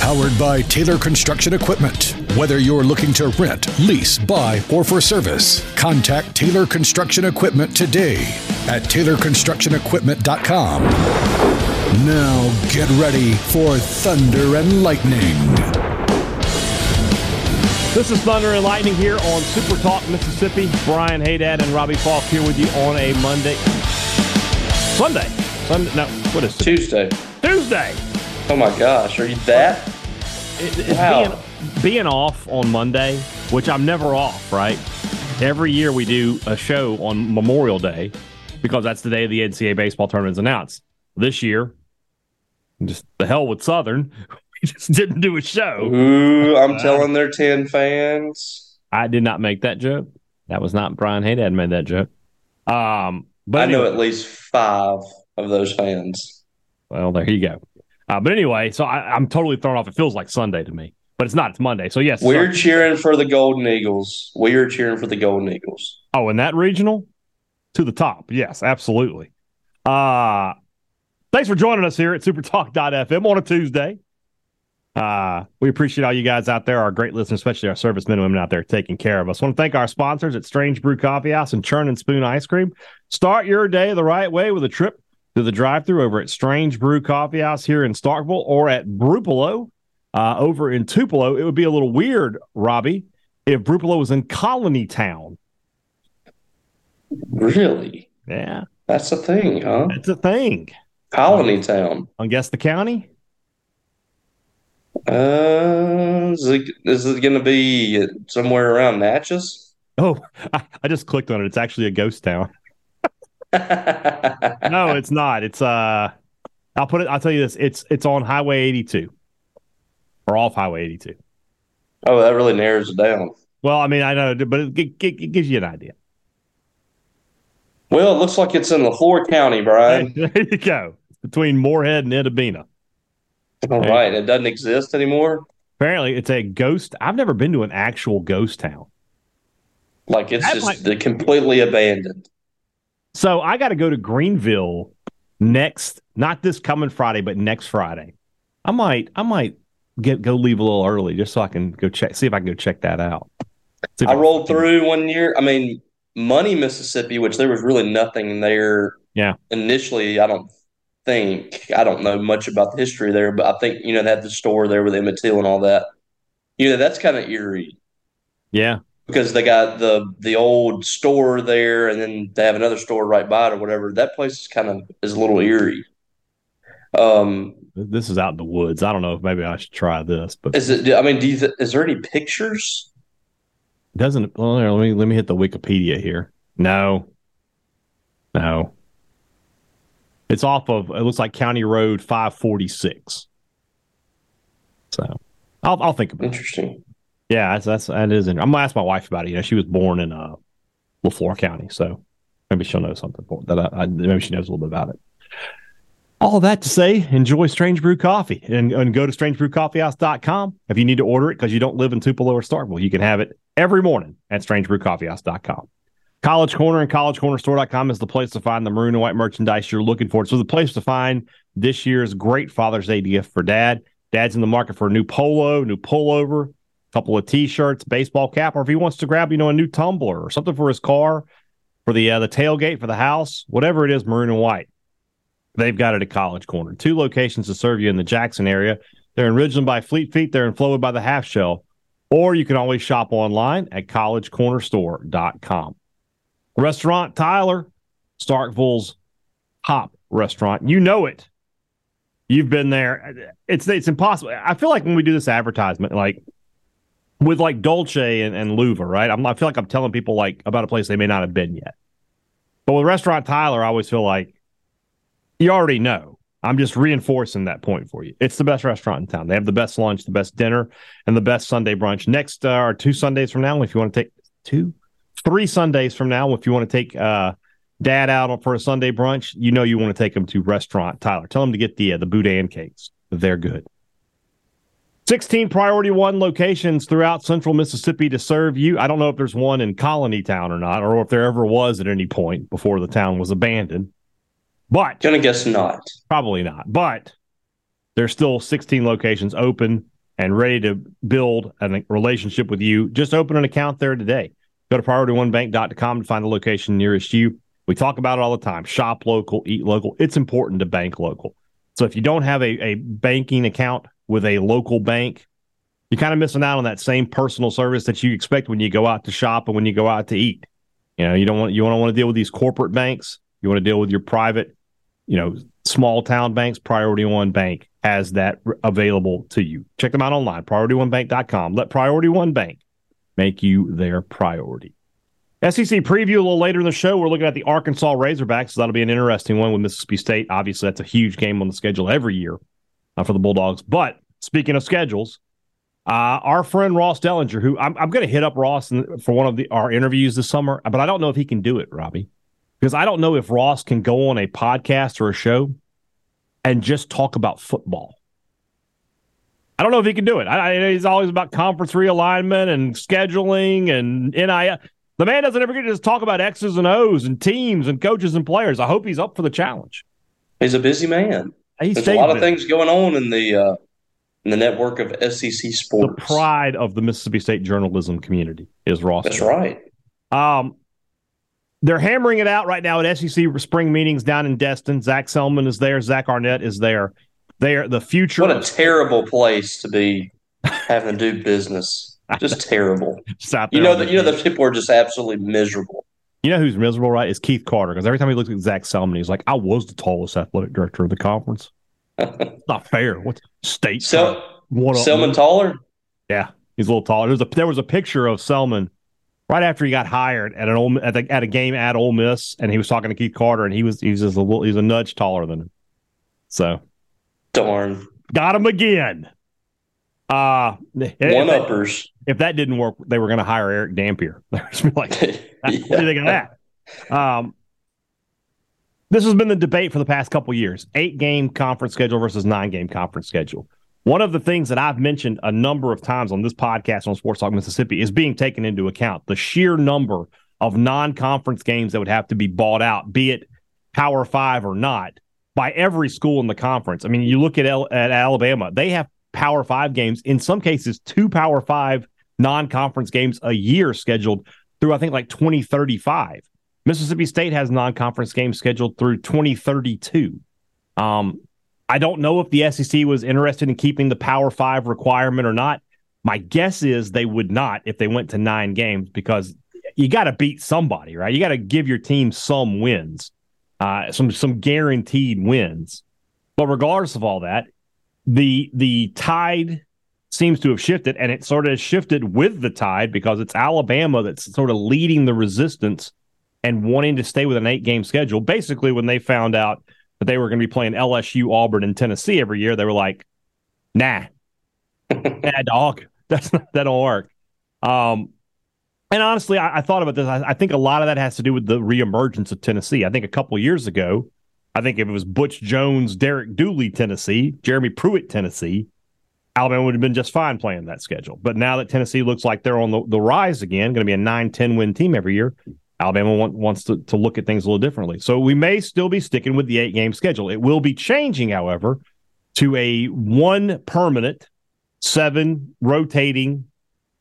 Powered by Taylor Construction Equipment. Whether you're looking to rent, lease, buy, or for service, contact Taylor Construction Equipment today at TaylorConstructionEquipment.com. Now get ready for Thunder and Lightning. This is Thunder and Lightning here on Super Talk Mississippi. Brian Hadad and Robbie Faulk here with you on a Monday. Sunday. Sunday. No, what is it? Tuesday. Tuesday. Oh my gosh, are you that? It, it's Wow. being, being off on Monday, which I'm never off, right? Every year we do a show on Memorial Day because that's the day the NCAA baseball tournament is announced. This year, just the hell with Southern, we just didn't do a show. Ooh, I'm telling their 10 fans. I did not make that joke. That was not Brian Hadad made that joke. Um, but I know at least five of those fans. Well, there you go. Uh, but anyway, so I, I'm totally thrown off. It feels like Sunday to me, but it's not. It's Monday. So yes, We're Sun- cheering for the Golden Eagles. We are cheering for the Golden Eagles. oh, in that regional to the top. Yes, absolutely. Uh thanks for joining us here at supertalk.fm on a Tuesday. Uh, we appreciate all you guys out there, our great listeners, especially our servicemen and women out there taking care of us. want to thank our sponsors at Strange Brew Coffee House and Churn and Spoon Ice Cream. Start your day the right way with a trip to the drive-through over at Strange Brew Coffee House here in Starkville or at Brupolo uh, over in Tupelo. It would be a little weird, Robbie, if Brupolo was in Colony Town. Really? Yeah, That's a thing, huh? it's a thing. Colony Town. I guess the county. Uh, is it, is it going to be somewhere around Natchez? Oh, I, I just clicked on it. It's actually a ghost town. No, it's not. It's uh, I'll put it. I'll tell you this. It's it's on Highway 82 or off Highway 82. oh, that really narrows it down. Well, I mean, I know, but it, gi- it gives you an idea. Well, it looks like it's in Leflore County, Brian. there you go. Between Moorhead and Itta Bena. All right. It doesn't exist anymore. Apparently, it's a ghost. I've never been to an actual ghost town. Like it's That just might- completely abandoned. So I got to go to Greenville next, not this coming Friday, but next Friday. I might, I might get go leave a little early just so I can go check, see if I can go check that out. I can- rolled through one year. I mean, Money, Mississippi, which there was really nothing there. Yeah. Initially, I don't think I don't know much about the history there, but I think you know they had the store there with Emmett Till and all that. You know, that's kind of eerie Yeah, because they got the the old store there, and then they have another store right by it or whatever. That place is kind of is a little eerie. Um, this is out in the woods. I don't know if maybe I should try this, but is it? I mean, do you th- is there any pictures? doesn't. Well, let me let me hit the Wikipedia here. No, no. It's off of. It looks like County Road five forty six. So, I'll I'll think about it. Yeah, that's that's that is. I'm gonna ask my wife about it. You know, she was born in uh, Leflore County, so maybe she'll know something that. I, I, maybe she knows a little bit about it. All that to say, enjoy Strange Brew Coffee and, and go to strangebrewcoffeehouse.com. If you need to order it because you don't live in Tupelo or Starkville, you can have it every morning at strangebrewcoffeehouse.com. College Corner and collegecornerstore.com is the place to find the maroon and white merchandise you're looking for. So the place to find this year's great Father's Day gift for dad. Dad's in the market for a new polo, new pullover, couple of t-shirts, baseball cap, or if he wants to grab, you know, a new tumbler or something for his car, for the uh, the tailgate for the house, whatever it is, maroon and white. They've got it at College Corner. Two locations to serve you in the Jackson area. They're in Ridgeland by Fleet Feet. They're in Flowood by the Half Shell. Or you can always shop online at collegecornerstore.com. Restaurant Tyler, Starkville's top restaurant. You know it. You've been there. It's it's impossible. I feel like when we do this advertisement, like with like Dolce and, and Louva, right? I'm, I feel like I'm telling people like about a place they may not have been yet. But with Restaurant Tyler, I always feel like you already know. I'm just reinforcing that point for you. It's the best restaurant in town. They have the best lunch, the best dinner, and the best Sunday brunch. Next uh, or two Sundays from now, if you want to take two, three Sundays from now, if you want to take uh, dad out for a Sunday brunch, you know you want to take them to restaurant Tyler. Tell them to get the uh, the boudin cakes. They're good. 16 priority one locations throughout central Mississippi to serve you. I don't know if there's one in Colony Town or not, or if there ever was at any point before the town was abandoned. But gonna guess not. Probably not. But there's still 16 locations open and ready to build a relationship with you. Just open an account there today. Go to priorityonebank.com to find the location nearest you. We talk about it all the time. Shop local, eat local. It's important to bank local. So if you don't have a, a banking account with a local bank, you're kind of missing out on that same personal service that you expect when you go out to shop and when you go out to eat. You know, you don't want you don't want to deal with these corporate banks. You want to deal with your private, you know, small town banks. Priority One Bank has that available to you. Check them out online, priorityonebank.com. Let Priority One Bank make you their priority. SEC preview a little later in the show. We're looking at the Arkansas Razorbacks. So that'll be an interesting one with Mississippi State. Obviously, that's a huge game on the schedule every year for the Bulldogs. But speaking of schedules, uh, our friend Ross Dellenger, who I'm, I'm going to hit up Ross in, for one of the, our interviews this summer, but I don't know if he can do it, Robbie, because I don't know if Ross can go on a podcast or a show and just talk about football. I don't know if he can do it. I, I, he's always about conference realignment and scheduling and NIL. The man doesn't ever get to just talk about X's and O's and teams and coaches and players. I hope he's up for the challenge. He's a busy man. He's There's a lot of things going on in the uh, in the network of SEC sports. The pride of the Mississippi State journalism community is Ross. That's right. Um, they're hammering it out right now at SEC spring meetings down in Destin. Zac Selmon is there. Zach Arnett is there. They are the future. What a terrible place to be having to do business. Just terrible. you know that you know those people are just absolutely miserable. You know who's miserable, right? Is Keith Carter because every time he looks at Zac Selmon, he's like, "I was the tallest athletic director of the conference." not fair. What state? Sel- Selmon taller? Yeah, he's a little taller. There's a there was a picture of Selmon right after he got hired at an old, at, the, at a game at Ole Miss, and he was talking to Keith Carter, and he was he was just a little, he's a nudge taller than him. So Darn. Got him again. Uh one uppers. If that didn't work, they were going to hire Eric Dampier. They were just like, yeah. what do you think of that? Um, this has been the debate for the past couple years: eight game conference schedule versus nine game conference schedule. One of the things that I've mentioned a number of times on this podcast on Sports Talk Mississippi is being taken into account the sheer number of non conference games that would have to be bought out, be it Power Five or not, by every school in the conference. I mean, you look at, L- at Alabama, they have Power Five games, in some cases, two Power Five non conference games a year scheduled through, I think, like 2035. Mississippi State has non conference games scheduled through 2032. Um, I don't know if the SEC was interested in keeping the Power Five requirement or not. My guess is they would not if they went to nine games because you got to beat somebody, right? You got to give your team some wins uh, some some guaranteed wins. But regardless of all that, the the tide seems to have shifted, and it sort of shifted with the tide because it's Alabama that's sort of leading the resistance and wanting to stay with an eight game schedule. Basically, when they found out that they were going to be playing LSU, Auburn, and Tennessee every year, they were like, "Nah, nah, dog, that's not, that don't work." Um, and honestly, I, I thought about this. I, I, think a lot of that has to do with the reemergence of Tennessee. I think a couple years ago, I think if it was Butch Jones, Derek Dooley, Tennessee, Jeremy Pruitt, Tennessee, Alabama would have been just fine playing that schedule. But now that Tennessee looks like they're on the, the rise again, going to be a 9 10 win team every year, Alabama want, wants to, to look at things a little differently. So we may still be sticking with the eight game schedule. It will be changing, however, to a one permanent, seven rotating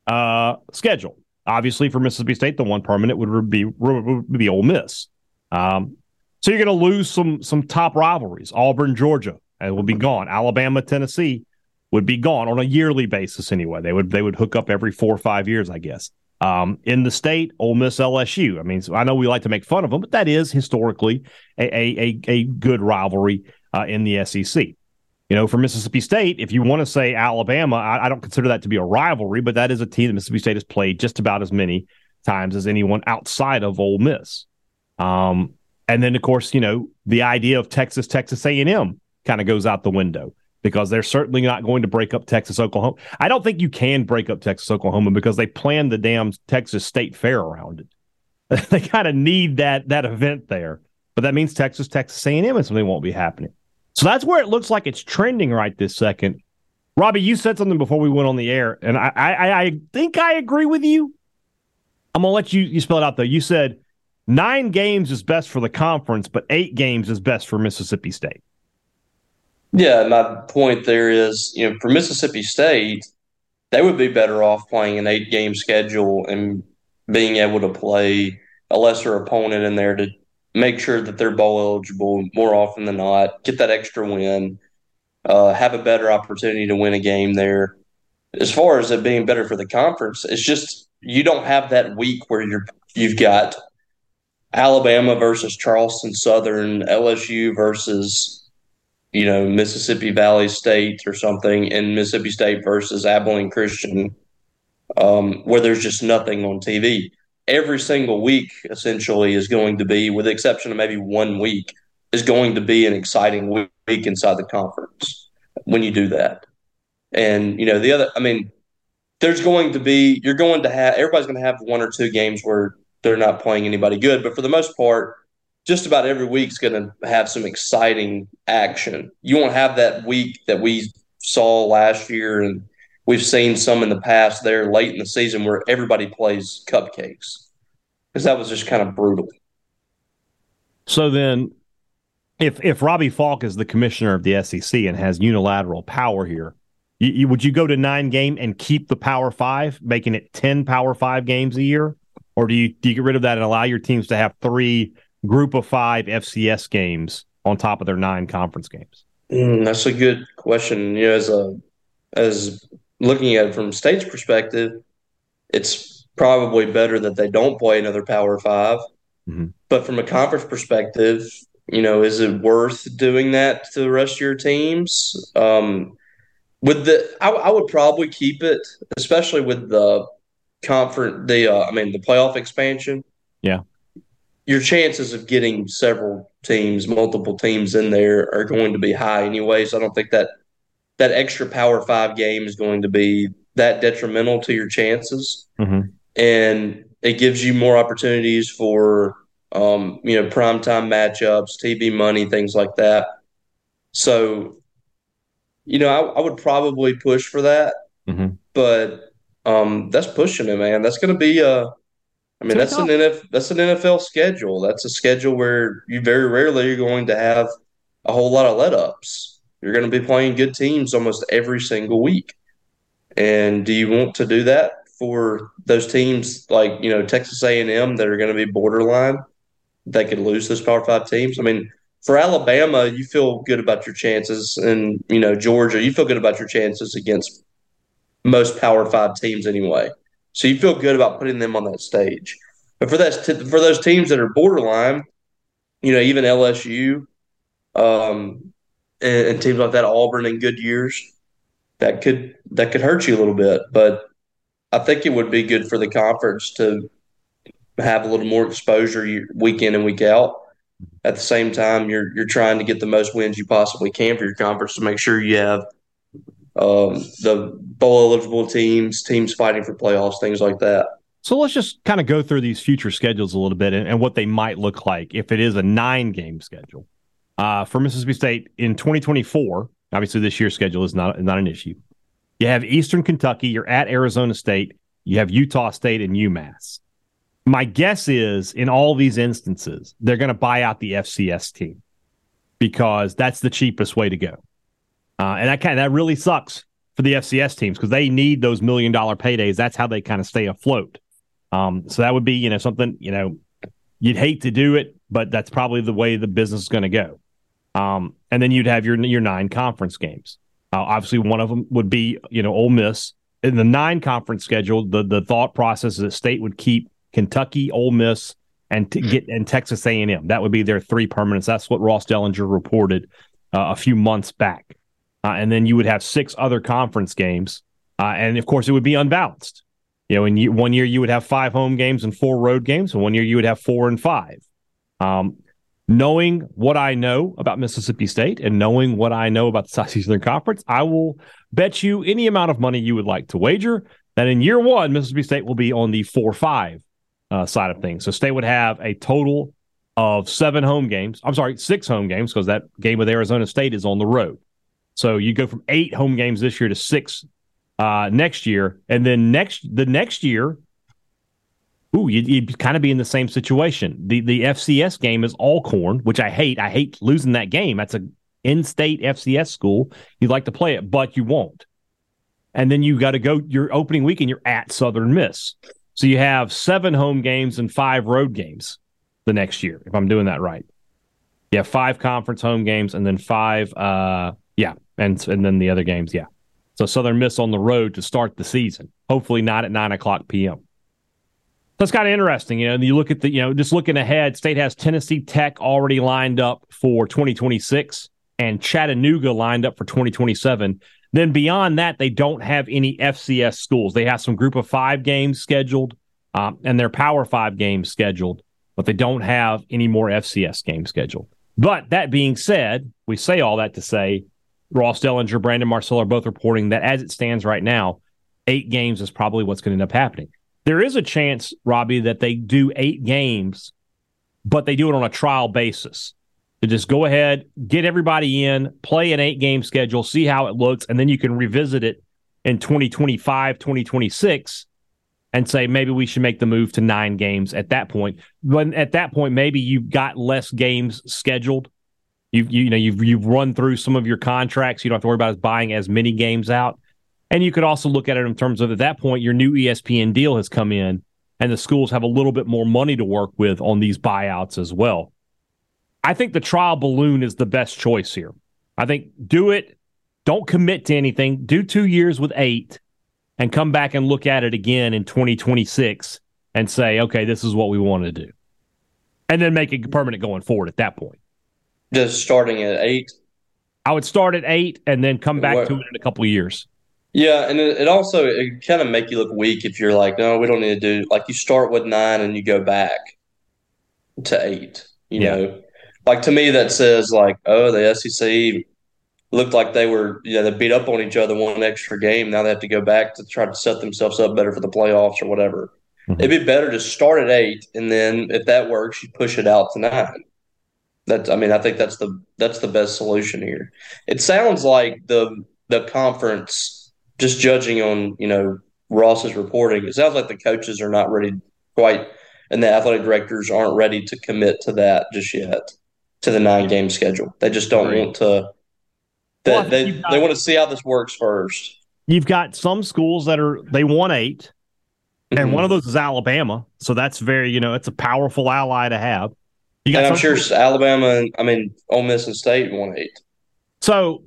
uh, schedule. Obviously, for Mississippi State, the one permanent would be would be Ole Miss. Um, so you're going to lose some some top rivalries. Auburn, Georgia, and will be gone. Alabama, Tennessee would be gone on a yearly basis anyway. They would they would hook up every four or five years, I guess. Um, in the state, Ole Miss, LSU. I mean, so I know we like to make fun of them, but that is historically a a, a good rivalry uh, in the SEC. You know, for Mississippi State, if you want to say Alabama, I, I, don't consider that to be a rivalry, but that is a team that Mississippi State has played just about as many times as anyone outside of Ole Miss. Um, and then, of course, you know, the idea of Texas, Texas A&M kind of goes out the window because they're certainly not going to break up Texas, Oklahoma. I don't think you can break up Texas, Oklahoma because they planned the damn Texas State Fair around it. they kind of need that that event there. But that means Texas, Texas A&M, and something won't be happening. So that's where it looks like it's trending right this second. Robbie, you said something before we went on the air, and I I, I think I agree with you. I'm gonna let you you spell it out though. You said nine games is best for the conference, but eight games is best for Mississippi State. Yeah, my point there is, you know, for Mississippi State, they would be better off playing an eight game schedule and being able to play a lesser opponent in there to make sure that they're bowl eligible more often than not, get that extra win, uh, have a better opportunity to win a game there. As far as it being better for the conference, it's just you don't have that week where you're you've got Alabama versus Charleston Southern, LSU versus you know Mississippi Valley State or something, in Mississippi State versus Abilene Christian, um, where there's just nothing on TV. Every single week, essentially, is going to be, with the exception of maybe one week, is going to be an exciting week inside the conference when you do that. And you know the other, I mean, there's going to be you're going to have everybody's going to have one or two games where they're not playing anybody good, but for the most part, just about every week's going to have some exciting action. You won't have that week that we saw last year and we've seen some in the past there late in the season where everybody plays cupcakes because that was just kind of brutal. So then, if if Robbie Faulk is the commissioner of the SEC and has unilateral power here, you, you, would you go to nine game and keep the Power Five, making it ten Power Five games a year, or do you do you get rid of that and allow your teams to have three Group of Five FCS games on top of their nine conference games? Mm, that's a good question. You know, as a as looking at it from state's perspective, it's probably better that they don't play another Power 5 mm-hmm. But from a conference perspective, you know, is it worth doing that to the rest of your teams? Um, with the, I, I, would probably keep it, especially with the conference, the, uh, I mean, the playoff expansion. Yeah. Your chances of getting several teams, multiple teams in there are going to be high anyway. So I don't think that that extra Power Five game is going to be that detrimental to your chances, mm-hmm. and it gives you more opportunities for um, you know primetime matchups, TV money, things like that. So, you know, I, I would probably push for that, mm-hmm. but um, that's pushing it, man. That's going to be a I mean, that's an NFL, that's an NFL schedule. That's a schedule where you very rarely are going to have a whole lot of let ups. You're going to be playing good teams almost every single week. And do you want to do that for those teams like, you know, Texas A&M that are going to be borderline that could lose those Power 5 teams? I mean, for Alabama, you feel good about your chances and, you know, Georgia, you feel good about your chances against most Power 5 teams anyway. So you feel good about putting them on that stage. But for that for those teams that are borderline, you know, even LSU, um, and, and teams like that, Auburn in good years, that could that could hurt you a little bit. But I think it would be good for the conference to have a little more exposure week in and week out. At the same time, you're you're trying to get the most wins you possibly can for your conference to make sure you have um, the bowl eligible teams, teams fighting for playoffs, things like that. So let's just kind of go through these future schedules a little bit and, and what they might look like if it is a nine game schedule uh, for Mississippi State in 2024. Obviously, this year's schedule is not not an issue. You have Eastern Kentucky. You're at Arizona State. You have Utah State and UMass. My guess is in all these instances, they're going to buy out the FCS team because that's the cheapest way to go. Uh, and that kind that really sucks for the FCS teams because they need those million dollar paydays. That's how they kind of stay afloat. Um, so that would be, you know, something, you know, you'd hate to do it, but that's probably the way the business is going to go. Um, and then you'd have your your nine conference games. Uh, obviously, one of them would be you know Ole Miss in the nine conference schedule. The the thought process is that state would keep Kentucky, Ole Miss, and to get and Texas A and M. That would be their three permanents. That's what Ross Dellenger reported uh, a few months back. Uh, and then you would have six other conference games, uh, and of course it would be unbalanced. You know, in you, one year you would have five home games and four road games, and one year you would have four and five. Um, knowing what I know about Mississippi State and knowing what I know about the Southeastern Conference, I will bet you any amount of money you would like to wager that in year one, Mississippi State will be on the 4 5 uh, side of things. So State would have a total of seven home games. I'm sorry, six home games because that game with Arizona State is on the road. So you go from eight home games this year to six uh, next year, and then next the next year, ooh, you'd, you'd kind of be in the same situation. The the FCS game is Alcorn, which I hate. I hate losing that game. That's a in-state FCS school. You'd like to play it, but you won't. And then you got to go your opening weekend. You're at Southern Miss, so you have seven home games and five road games the next year. If I'm doing that right, you have five conference home games and then five. Uh, yeah, and and then the other games. Yeah. So Southern Miss on the road to start the season. Hopefully not at nine o'clock p.m. That's kind of interesting, you know. And you look at the, you know, just looking ahead. State has Tennessee Tech already lined up for 2026, and Chattanooga lined up for 2027. Then beyond that, they don't have any FCS schools. They have some Group of Five games scheduled, um, and their Power Five games scheduled, but they don't have any more FCS games scheduled. But that being said, we say all that to say Ross Dellenger, Brandon Marcello are both reporting that as it stands right now, eight games is probably what's going to end up happening. There is a chance, Robbie, that they do eight games, but they do it on a trial basis. To just go ahead, get everybody in, play an eight game schedule, see how it looks, and then you can revisit it in 2025, 2026 and say maybe we should make the move to nine games at that point. But at that point, maybe you've got less games scheduled You've you, you know you've you've run through some of your contracts. You don't have to worry about buying as many games out. And you could also look at it in terms of at that point your new ESPN deal has come in, and the schools have a little bit more money to work with on these buyouts as well. I think the trial balloon is the best choice here. I think do it. Don't commit to anything. Do two years with eight, and come back and look at it again in 2026 and say, okay, this is what we want to do, and then make it permanent going forward at that point. Just starting at eight. I would start at eight and then come back to it in a couple of years. Yeah, and it, it also it kind of make you look weak if you're like, no, we don't need to do like you start with nine and you go back to eight. You yeah. know, like to me that says like, oh, the SEC looked like they were, you know, they beat up on each other one extra game. Now they have to go back to try to set themselves up better for the playoffs or whatever. Mm-hmm. It'd be better to start at eight, and then if that works, you push it out to nine. That's I mean I think that's the that's the best solution here. It sounds like the the conference just judging on you know Ross's reporting. It sounds like the coaches are not ready quite, and the athletic directors aren't ready to commit to that just yet to the nine game schedule. They just don't want to. They well, they, got, they want to see how this works first. You've got some schools that are they want 8 and mm-hmm. one of those is Alabama. So that's very you know it's a powerful ally to have. You got and I'm sure Alabama and I mean Ole Miss and State won eight. So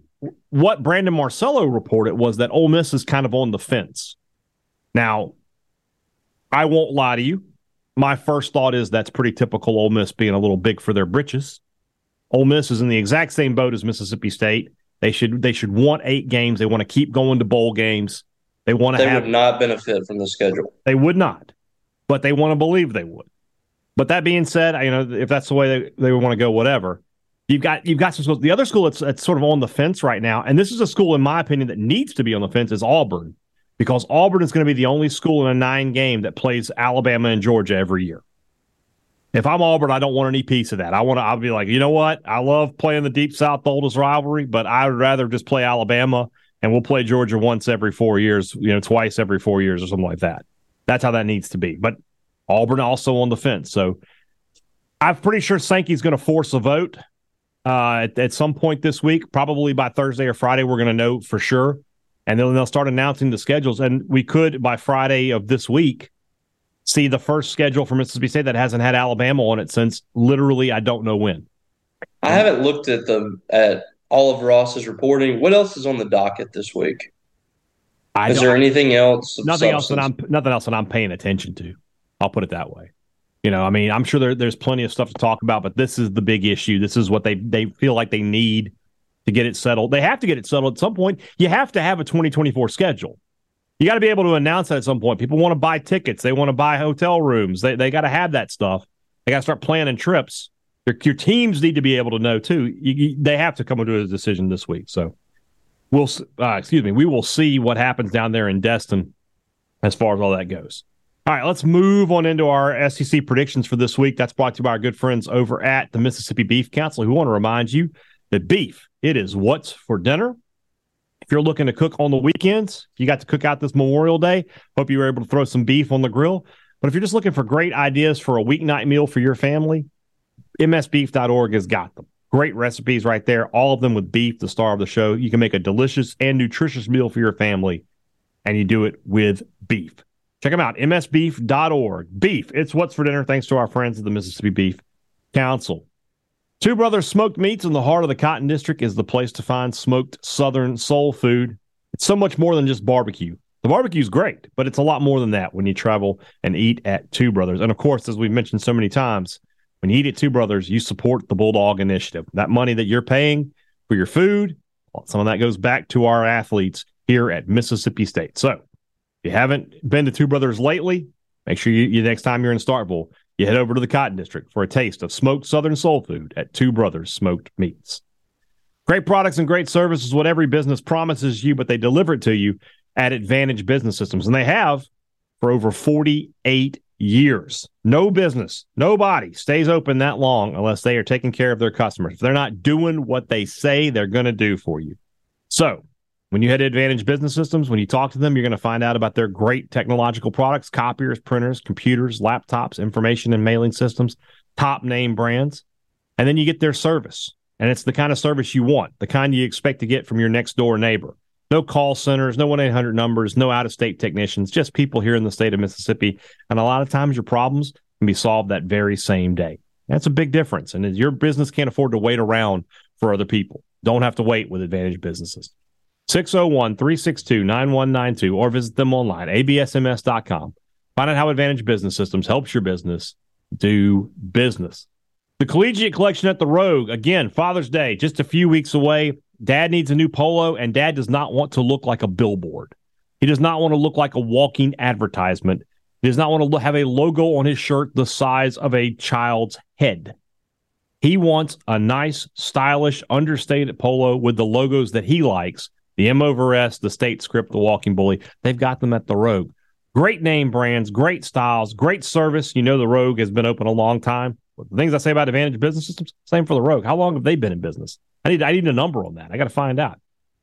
what Brandon Marcello reported was that Ole Miss is kind of on the fence. Now, I won't lie to you. My first thought is that's pretty typical Ole Miss being a little big for their britches. Ole Miss is in the exact same boat as Mississippi State. They should they should want eight games. They want to keep going to bowl games. They want to. They have, would not benefit from the schedule. They would not, but they want to believe they would. But that being said, you know, if that's the way they, they want to go, whatever. You've got you've got some schools. The other school that's, that's sort of on the fence right now, and this is a school, in my opinion, that needs to be on the fence is Auburn, because Auburn is going to be the only school in a nine game that plays Alabama and Georgia every year. If I'm Auburn, I don't want any piece of that. I want to. I'll be like, you know what? I love playing the Deep South oldest rivalry, but I would rather just play Alabama, and we'll play Georgia once every four years, you know, twice every four years or something like that. That's how that needs to be. But Auburn also on the fence. So I'm pretty sure Sankey's going to force a vote uh, at, at, some point this week. Probably by Thursday or Friday, we're going to know for sure. And then they'll start announcing the schedules. And we could, by Friday of this week, see the first schedule for Mississippi State that hasn't had Alabama on it since literally I don't know when. I haven't looked at the at all of Ross's reporting. What else is on the docket this week? I is there anything else? Nothing substance? else that I'm nothing else that I'm paying attention to. I'll put it that way. You know, I mean, I'm sure there, there's plenty of stuff to talk about, but this is the big issue. This is what they they feel like they need to get it settled. They have to get it settled at some point. You have to have a 2024 schedule. You got to be able to announce that at some point. People want to buy tickets. They want to buy hotel rooms. They they got to have that stuff. They got to start planning trips. Your, your teams need to be able to know too. You, you, they have to come to a decision this week. So we'll uh, excuse me. We will see what happens down there in Destin as far as all that goes. All right, let's move on into our SEC predictions for this week. That's brought to you by our good friends over at the Mississippi Beef Council, who want to remind you that beef, it is what's for dinner. If you're looking to cook on the weekends, you got to cook out this Memorial Day. Hope you were able to throw some beef on the grill. But if you're just looking for great ideas for a weeknight meal for your family, msbeef.org has got them. Great recipes right there, all of them with beef, the star of the show. You can make a delicious and nutritious meal for your family, and you do it with beef. Check them out, msbeef.org. Beef, it's what's for dinner, thanks to our friends at the Mississippi Beef Council. Two Brothers Smoked Meats in the heart of the Cotton District is the place to find smoked Southern soul food. It's so much more than just barbecue. The barbecue is great, but it's a lot more than that when you travel and eat at Two Brothers. And of course, as we've mentioned so many times, when you eat at Two Brothers, you support the Bulldog Initiative. That money that you're paying for your food, some of that goes back to our athletes here at Mississippi State. So you haven't been to Two Brothers lately, make sure you, you next time you're in Starkville, you head over to the Cotton District for a taste of smoked Southern soul food at Two Brothers Smoked Meats. Great products and great service is what every business promises you, but they deliver it to you at Advantage Business Systems, and they have for over 48 years. No business, nobody stays open that long unless they are taking care of their customers. If they're not doing what they say they're going to do for you. So, when you head to Advantage Business Systems, when you talk to them, you're going to find out about their great technological products, copiers, printers, computers, laptops, information and mailing systems, top name brands. And then you get their service. And it's the kind of service you want, the kind you expect to get from your next door neighbor. No call centers, no 1 800 numbers, no out of state technicians, just people here in the state of Mississippi. And a lot of times your problems can be solved that very same day. That's a big difference. And your business can't afford to wait around for other people. Don't have to wait with Advantage Businesses. 601 362 9192 or visit them online, absms.com. Find out how Advantage Business Systems helps your business do business. The Collegiate Collection at the Rogue, again, Father's Day, just a few weeks away. Dad needs a new polo, and dad does not want to look like a billboard. He does not want to look like a walking advertisement. He does not want to have a logo on his shirt the size of a child's head. He wants a nice, stylish, understated polo with the logos that he likes the M over S, the State Script, the Walking Bully. They've got them at the Rogue. Great name brands, great styles, great service. You know the Rogue has been open a long time. The things I say about Advantage Business Systems, same for the Rogue. How long have they been in business? I need I need a number on that. I got to find out.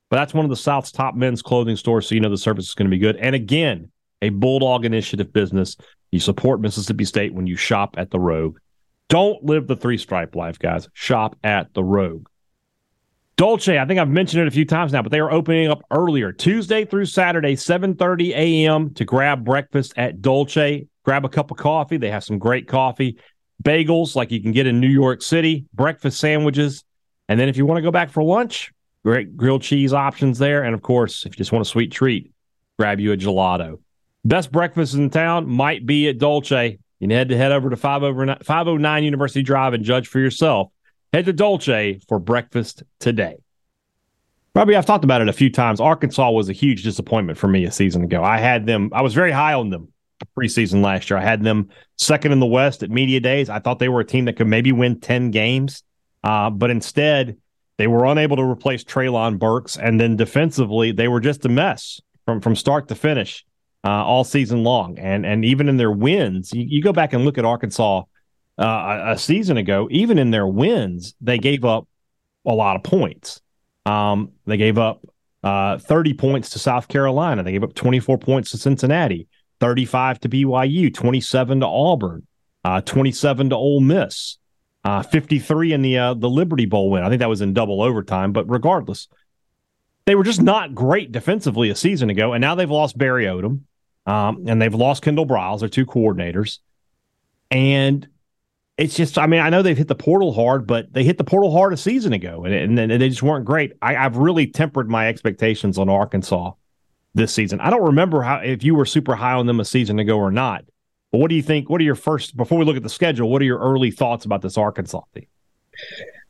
But that's one of the South's top men's clothing stores, so you know the service is going to be good. And again, a Bulldog Initiative business. You support Mississippi State when you shop at the Rogue. Don't live the three stripe life, guys. Shop at the Rogue. Dolce, I think I've mentioned it a few times now, but they are opening up earlier, Tuesday through Saturday, 7:30 a.m. to grab breakfast at Dolce. Grab a cup of coffee. They have some great coffee, bagels like you can get in New York City, breakfast sandwiches, and then if you want to go back for lunch, great grilled cheese options there. And of course, if you just want a sweet treat, grab you a gelato. Best breakfast in town might be at Dolce. You head to head over to 509 University Drive and judge for yourself. Head to Dolce for breakfast today. Robbie, I've talked about it a few times. Arkansas was a huge disappointment for me a season ago. I had them, I was very high on them preseason last year. I had them second in the West at Media Days. I thought they were a team that could maybe win 10 games, uh, but instead, they were unable to replace Treylon Burks. And then defensively, they were just a mess from, from start to finish uh, all season long. And, and even in their wins, you, you go back and look at Arkansas uh, a season ago, even in their wins, they gave up a lot of points. Um, they gave up uh, 30 points to South Carolina. They gave up 24 points to Cincinnati, 35 to BYU, 27 to Auburn, uh, 27 to Ole Miss, uh, 53 in the uh, the Liberty Bowl win. I think that was in double overtime, but regardless, they were just not great defensively a season ago, and now they've lost Barry Odom, um, and they've lost Kendall Briles, their two coordinators, and it's just, I mean, I know they've hit the portal hard, but they hit the portal hard a season ago, and, and, and they just weren't great. I, I've really tempered my expectations on Arkansas this season. I don't remember how if you were super high on them a season ago or not. But what do you think? What are your first before we look at the schedule? What are your early thoughts about this Arkansas team?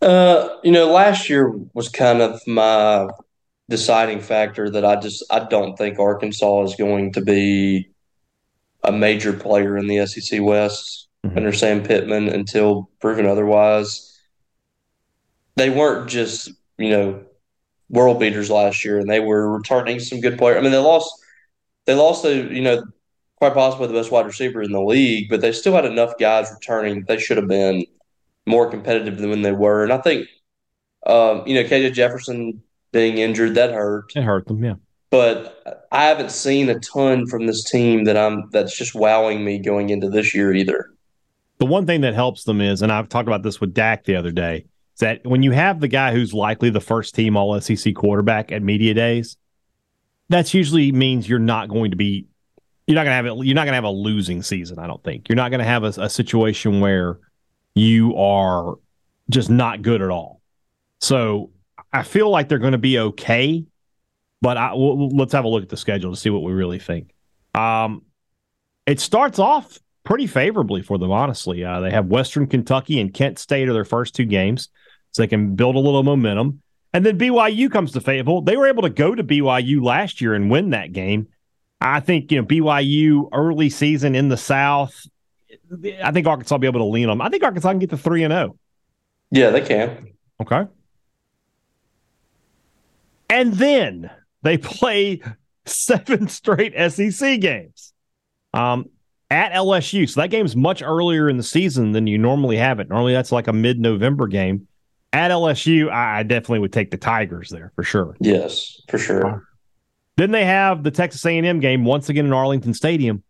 Uh, you know, last year was kind of my deciding factor that I just I don't think Arkansas is going to be a major player in the SEC West mm-hmm. under Sam Pittman until proven otherwise. They weren't just, you know, world beaters last year, and they were returning some good players. I mean, they lost, they lost, a, you know, quite possibly the best wide receiver in the league, but they still had enough guys returning. They should have been more competitive than when they were. And I think, um, you know, KJ Jefferson being injured that hurt. It hurt them, yeah. But I haven't seen a ton from this team that I'm that's just wowing me going into this year either. The one thing that helps them is, and I've talked about this with Dak the other day, is that when you have the guy who's likely the first team All SEC quarterback at media days, that's usually means you're not going to be you're not going to have it. You're not going to have a losing season. I don't think you're not going to have a, a, situation where you are just not good at all. So I feel like they're going to be okay. But I, we'll, let's have a look at the schedule to see what we really think. Um, it starts off pretty favorably for them, honestly. Uh, they have Western Kentucky and Kent State are their first two games, so they can build a little momentum. And then BYU comes to Fayetteville. They were able to go to BYU last year and win that game. I think you know BYU early season in the South. I think Arkansas will be able to lean on. Them. I think Arkansas can get the three and zero. Oh. Yeah, they can. Okay. And then they play seven straight SEC games um, at LSU. So that game's much earlier in the season than you normally have it. Normally that's like a mid-November game. At LSU, I definitely would take the Tigers there for sure. Yes, for sure. Then they have the Texas A&M game once again in Arlington Stadium.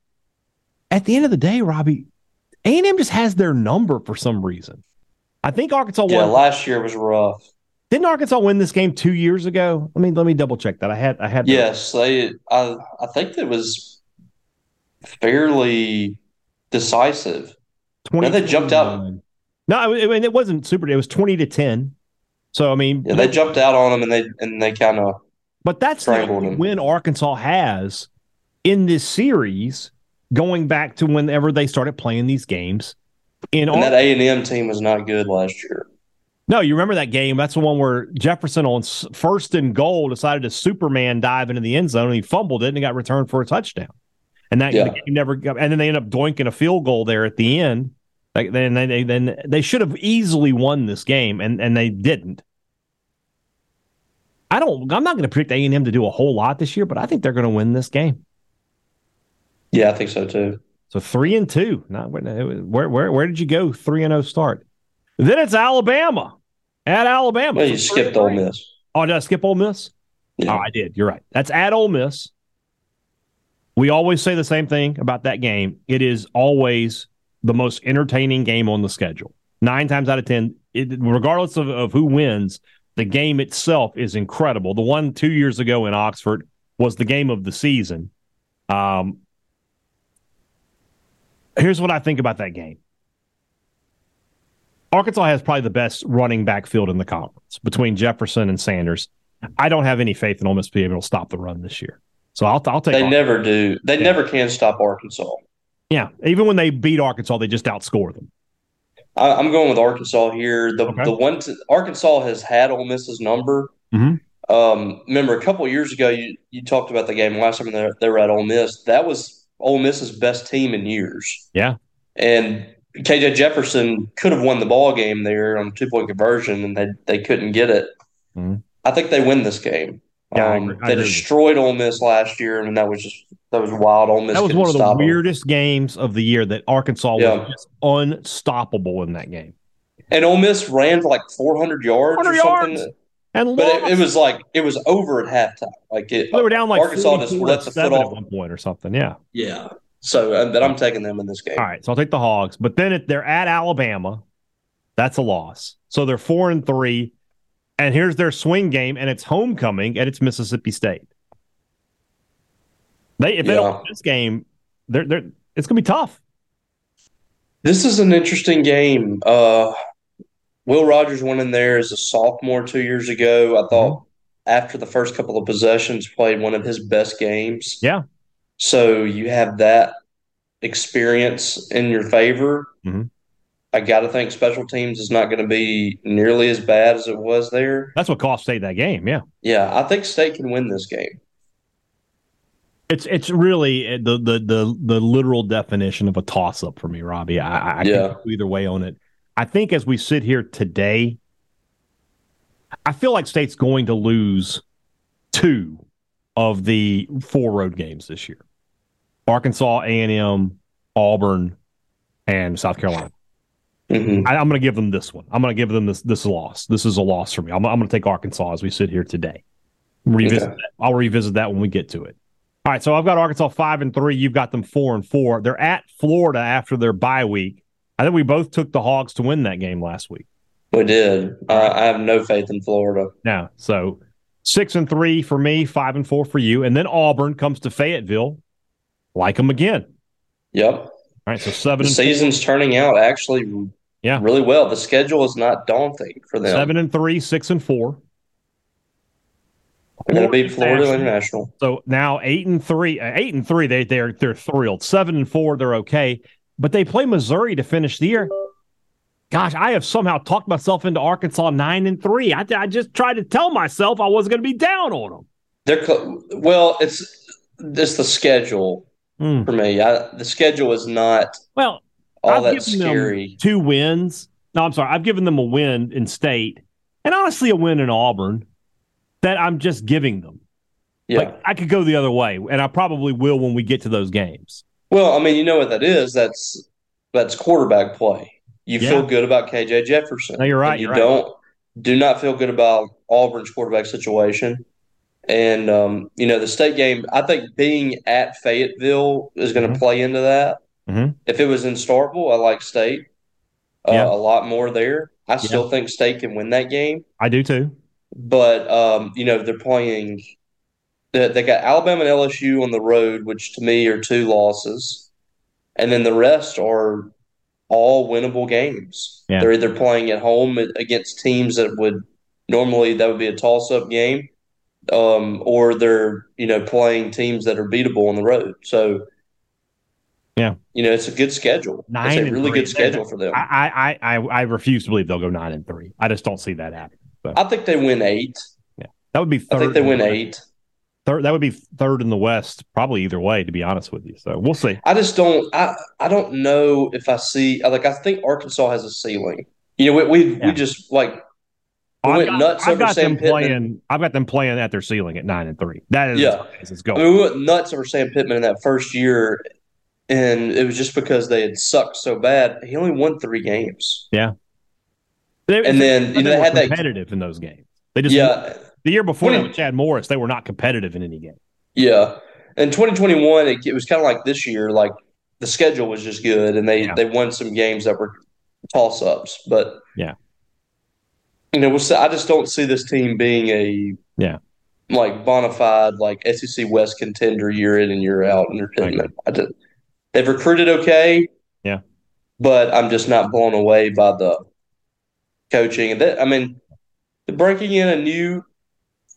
At the end of the day, Robbie, A&M just has their number for some reason. I think Arkansas yeah, won. Yeah, last year was rough. Didn't Arkansas win this game two years ago? Let me let me double check that. I had I had. Yes, they. I I think it was fairly decisive. Twenty. They jumped out. No, I mean it wasn't super. It was twenty to ten. So I mean, yeah, they jumped out on them and they and they kind of but that's the win Arkansas has in this series, going back to whenever they started playing these games. In and that A and M team was not good last year. No, you remember that game? That's the one where Jefferson on first and goal decided to Superman dive into the end zone and he fumbled it and he got returned for a touchdown. And that yeah. game never got, and then they end up doinking a field goal there at the end. Like then they then they should have easily won this game and and they didn't. I don't. I'm not going to predict A and M to do a whole lot this year, but I think they're going to win this game. Yeah, I think so too. So three and two. Not where where where did you go? Three and zero oh start. Then it's Alabama at Alabama. Well, you skipped Ole Miss. Oh, did I skip Ole Miss? Yeah. Oh, I did. You're right. That's at Ole Miss. We always say the same thing about that game. It is always the most entertaining game on the schedule. Nine times out of ten, it, regardless of, of who wins, the game itself is incredible. The one two years ago in Oxford was the game of the season. Um, here's what I think about that game. Arkansas has probably the best running back field in the conference between Jefferson and Sanders. I don't have any faith in Ole Miss being able to stop the run this year. So I'll, I'll take. They Arkansas. never do. They yeah. never can stop Arkansas. Yeah, even when they beat Arkansas, they just outscore them. I, am going with Arkansas here. The okay. the one to, Arkansas has had Ole Miss's number. Mm-hmm. Um, remember a couple years ago, you you talked about the game last time they, they were at Ole Miss. That was Ole Miss's best team in years. Yeah, and KJ Jefferson could have won the ball game there on two point conversion, and they they couldn't get it. Mm-hmm. I think they win this game. Yeah, um, they destroyed Ole Miss last year, and that was just that was wild. Ole Miss. That was one of the weirdest them. games of the year. That Arkansas yeah. was just unstoppable in that game. And Ole Miss ran for like 400 yards 400 or something. Yards. And but it, it, was like it was over at halftime. Like it, they were down like Arkansas just let the foot off at one point or something. Yeah, yeah. So uh, then I'm taking them in this game. All right, so I'll take the Hogs. But then if they're at Alabama, that's a loss. So they're four and three. And here's their swing game, and it's homecoming, and it's Mississippi State. They if they yeah. don't win this game, they're they're it's gonna be tough. This is an interesting game. Uh, Will Rogers went in there as a sophomore two years ago. I thought mm-hmm. after the first couple of possessions, played one of his best games. Yeah. So you have that experience in your favor. Mm-hmm. I got to think special teams is not going to be nearly as bad as it was there. That's what cost State that game. Yeah. Yeah, I think State can win this game. It's it's really uh, the the the the literal definition of a toss up for me, Robbie. I, I yeah. either way on it. I think as we sit here today, I feel like State's going to lose two of the four road games this year. Arkansas, A and M, Auburn, and South Carolina. Mhm. I, I'm going to give them this one. I'm going to give them this this loss. This is a loss for me. I'm, I'm going to take Arkansas as we sit here today. Revisit. Okay. That. I'll revisit that when we get to it. All right. So I've got Arkansas five and three. You've got them four and four. They're at Florida after their bye week. I think we both took the Hogs to win that game last week. We did. Uh, I have no faith in Florida. Now, so six and three for me, five and four for you, and then Auburn comes to Fayetteville. Like them again. Yep. All right. So seven The and season's turning out actually Yeah. really well. The schedule is not daunting for them. seven and three, six and four. They're going to beat Florida International. International. So now eight and three, uh, eight and three, they they're they're thrilled. Seven and four, they're okay. But they play Missouri to finish the year. Gosh, I have somehow talked myself into Arkansas nine and three. I, I just tried to tell myself I wasn't going to be down on them. They're well. It's it's the schedule Hmm. for me. I, the schedule is not Well, all I've that given them scary. two wins. No, I'm sorry. I've given them a win in state, and honestly, a win in Auburn. That I'm just giving them. Yeah. Like I could go the other way, and I probably will when we get to those games. well, I mean, you know what that is? That's that's quarterback play. You Yeah. feel good about KJ Jefferson. No, you're right, you you're don't do not feel good about Auburn's quarterback situation. And um, you know the state game. I think being at Fayetteville is going to Mhm. play into that. Mhm. If it was in Starkville, I like State uh, Yeah. a lot more there. I still think State can win that game. I do too. but um, you know they're playing. They, they got Alabama and LSU on the road, which to me are two losses, and then the rest are all winnable games. Yeah. They're either playing at home against teams that would normally that would be a toss-up game, um, or they're you know playing teams that are beatable on the road. So. Yeah. you know it's a good schedule. Nine it's a really three. good schedule for them. I, I, I, I refuse to believe they'll go nine and three. I just don't see that happening. I think they win eight. Yeah, That would be third. I think they in the win eight. Third, that would be third in the West, probably either way. To be honest with you, so we'll see. I just don't. I I don't know if I see like I think Arkansas has a ceiling. You know, we we, Yeah. we just like I've went got, nuts I've over got Sam them Pittman. playing. I've got them playing at their ceiling at nine and three. That is Yeah. as it's I mean, we went nuts over Sam Pittman in that first year, and it was just because they had sucked so bad. He only won three games. They- and then, you know, they had that- competitive in those games. They just Yeah, the year before When that with Chad Morris, they were not competitive in any game. yeah. In 2021, it, it was kind of like this year. Like the schedule was just good, and they Yeah. they won some games that were toss ups. But Yeah. You know, we'll I just don't see this team being a Yeah. like bona fide like SEC West contender year in and year out Pittman. I did, they've recruited okay, Yeah. but I'm just not blown away by the coaching. And that, I mean, breaking in a new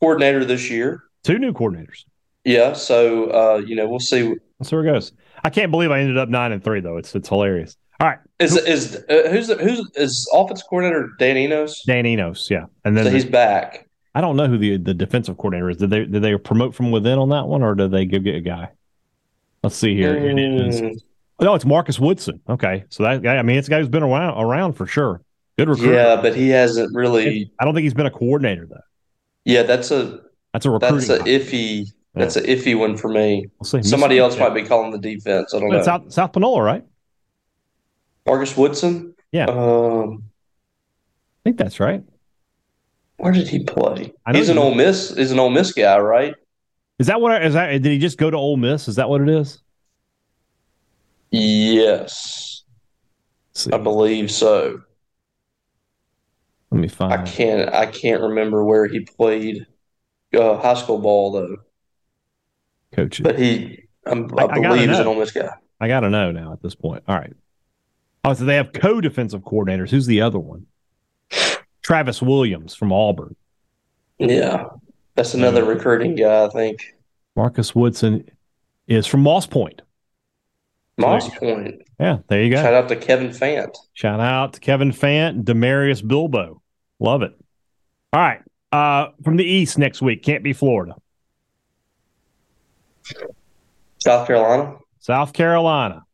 coordinator this year. Two new coordinators. Yeah, so uh, you know we'll see. That's where it goes. I can't believe I ended up nine and three though. It's it's hilarious. All right, Is is uh, who's the, who's is offense coordinator Dan Enos? Dan Enos, yeah, and then So the- he's back. I don't know who the the defensive coordinator is. Did they did they promote from within on that one, or did they go get a guy? Let's see here. Mm, No, it's Marcus Woodson. Okay, so that guy. I mean, it's a guy who's been around around for sure. Good recruiter. yeah, but he hasn't really. I don't think he's been a coordinator though. Yeah, that's a That's a recruiting. that's a guy. iffy. That's an iffy one for me. Somebody else might be calling the defense. I don't But know. South South Panola, right? Marcus Woodson. Yeah. Um, I think that's right. where did he play? Know He's he- an Ole Miss. He's an Ole Miss guy, right? Is that what? I- Is that? Did he just go to Ole Miss? Is that what it is? Yes, I believe so. Let me find. I can't. I can't remember where he played uh, high school ball though. Coach. But he, I'm, I- I, I believe, he's an know. Ole Miss guy. I got to know now at this point. All right. Oh, so they have co-defensive coordinators. Who's the other one? Travis Williams from Auburn. Yeah, that's another recruiting guy. I think Marcus Woodson is from Moss Point. Moss Point. Yeah, there you go. Shout out to Kevin Fant. Shout out to Kevin Fant and Demarius Bilbo. Love it. All right. Uh, from the East next week. Can't be Florida. South Carolina. South Carolina.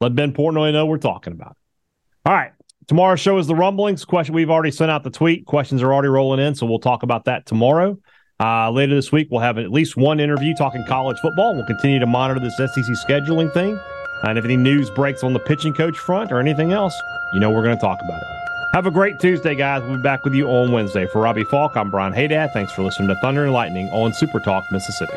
Let Ben Portnoy know we're talking about. it. All right. Tomorrow's show is the rumblings. Question we've already sent out the tweet. Questions are already rolling in, so we'll talk about that tomorrow. Uh, later this week, we'll have at least one interview talking college football. We'll continue to monitor this SEC scheduling thing. And if any news breaks on the pitching coach front or anything else, you know we're going to talk about it. Have a great Tuesday, guys. We'll be back with you on Wednesday. For Robbie Faulk, I'm Brian Hadad. Thanks for listening to Thunder and Lightning on Super Talk, Mississippi.